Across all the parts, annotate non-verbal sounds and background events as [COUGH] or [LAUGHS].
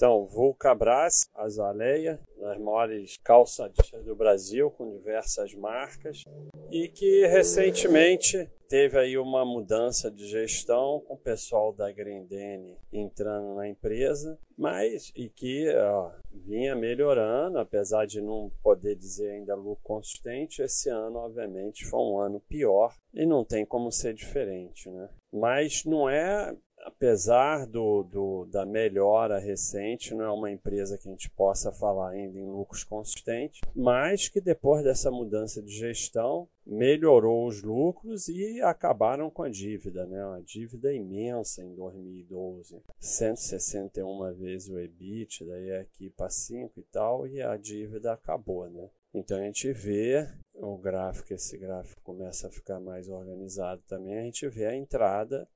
Então, Vulcabras, Azaleia, das maiores calçadistas do Brasil, com diversas marcas, e que recentemente teve aí uma mudança de gestão com o pessoal da Grendene entrando na empresa, mas e que ó, vinha melhorando, apesar de não poder dizer ainda lucro consistente, esse ano obviamente foi um ano pior e não tem como ser diferente, né? Mas não é apesar do, do, da melhora recente, não é uma empresa que a gente possa falar ainda em lucros consistentes, mas que depois dessa mudança de gestão melhorou os lucros e acabaram com a dívida, né? Uma dívida imensa em 2012, 161 vezes o EBIT, daí aqui para 5 e tal, e a dívida acabou, né? Então a gente vê o gráfico, esse gráfico começa a ficar mais organizado também, a gente vê a entrada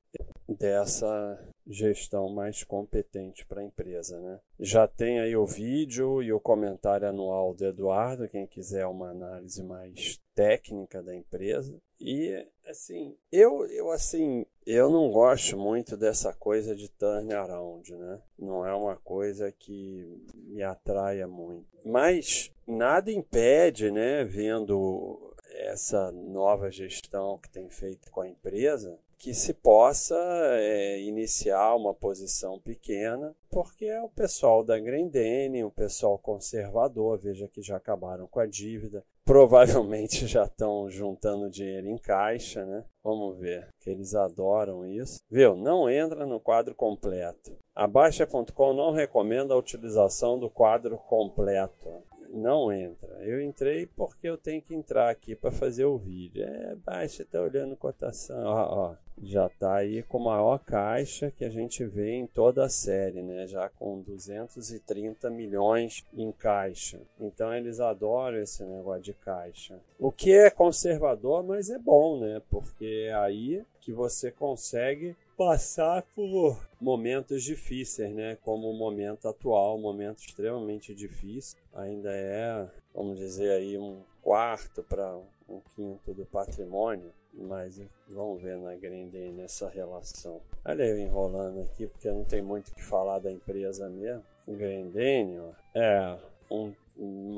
dessa gestão mais competente para a empresa. Né? Já tem aí o vídeo e o comentário anual do Eduardo, quem quiser uma análise mais técnica da empresa. E assim, eu, eu assim, eu não gosto muito dessa coisa de turnaround, né? Não é uma coisa que me atraia muito. Mas nada impede, né, vendo essa nova gestão que tem feito com a empresa, que se possa é, iniciar uma posição pequena, porque é o pessoal da Grendene, o pessoal conservador, veja que já acabaram com a dívida, provavelmente [LAUGHS] já estão juntando dinheiro em caixa, né? Vamos ver, que eles adoram isso. Viu? Não entra no quadro completo. A Baixa.com não recomenda a utilização do quadro completo não entra. Eu entrei porque eu tenho que entrar aqui para fazer o vídeo. É, baixa, tá olhando cotação. Ó, ó, já tá aí com a maior caixa que a gente vê em toda a série, né? Já com 230 milhões em caixa. Então eles adoram esse negócio de caixa. O que é conservador, mas é bom, né? Porque é aí que você consegue passar por momentos difíceis, né? Como o momento atual, um momento extremamente difícil. Ainda é, vamos dizer aí, um quarto para um quinto do patrimônio. Mas vamos ver na Grendene nessa relação. Olha eu enrolando aqui, porque não tem muito o que falar da empresa mesmo. Grendene, ó, é um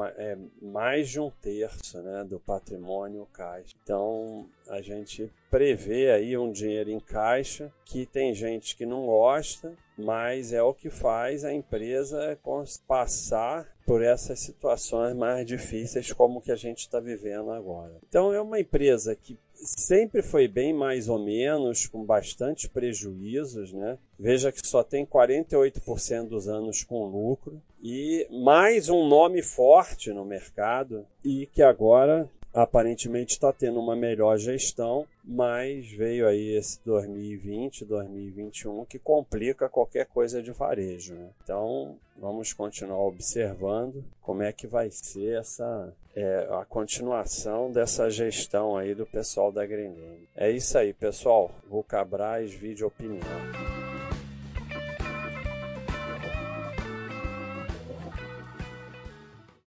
é mais de um terço né, do patrimônio caixa. Então a gente prevê aí um dinheiro em caixa que tem gente que não gosta, mas é o que faz a empresa passar por essas situações mais difíceis como que a gente está vivendo agora. Então é uma empresa que sempre foi bem mais ou menos, com bastante prejuízos, né? Veja que só tem 48% dos anos com lucro e mais um nome forte no mercado e que agora aparentemente está tendo uma melhor gestão, mas veio aí esse 2020, 2021 que complica qualquer coisa de varejo. Né? Então vamos continuar observando como é que vai ser essa é, a continuação dessa gestão aí do pessoal da Grenene. É isso aí, pessoal. Vou Cabrais, vídeo opinião.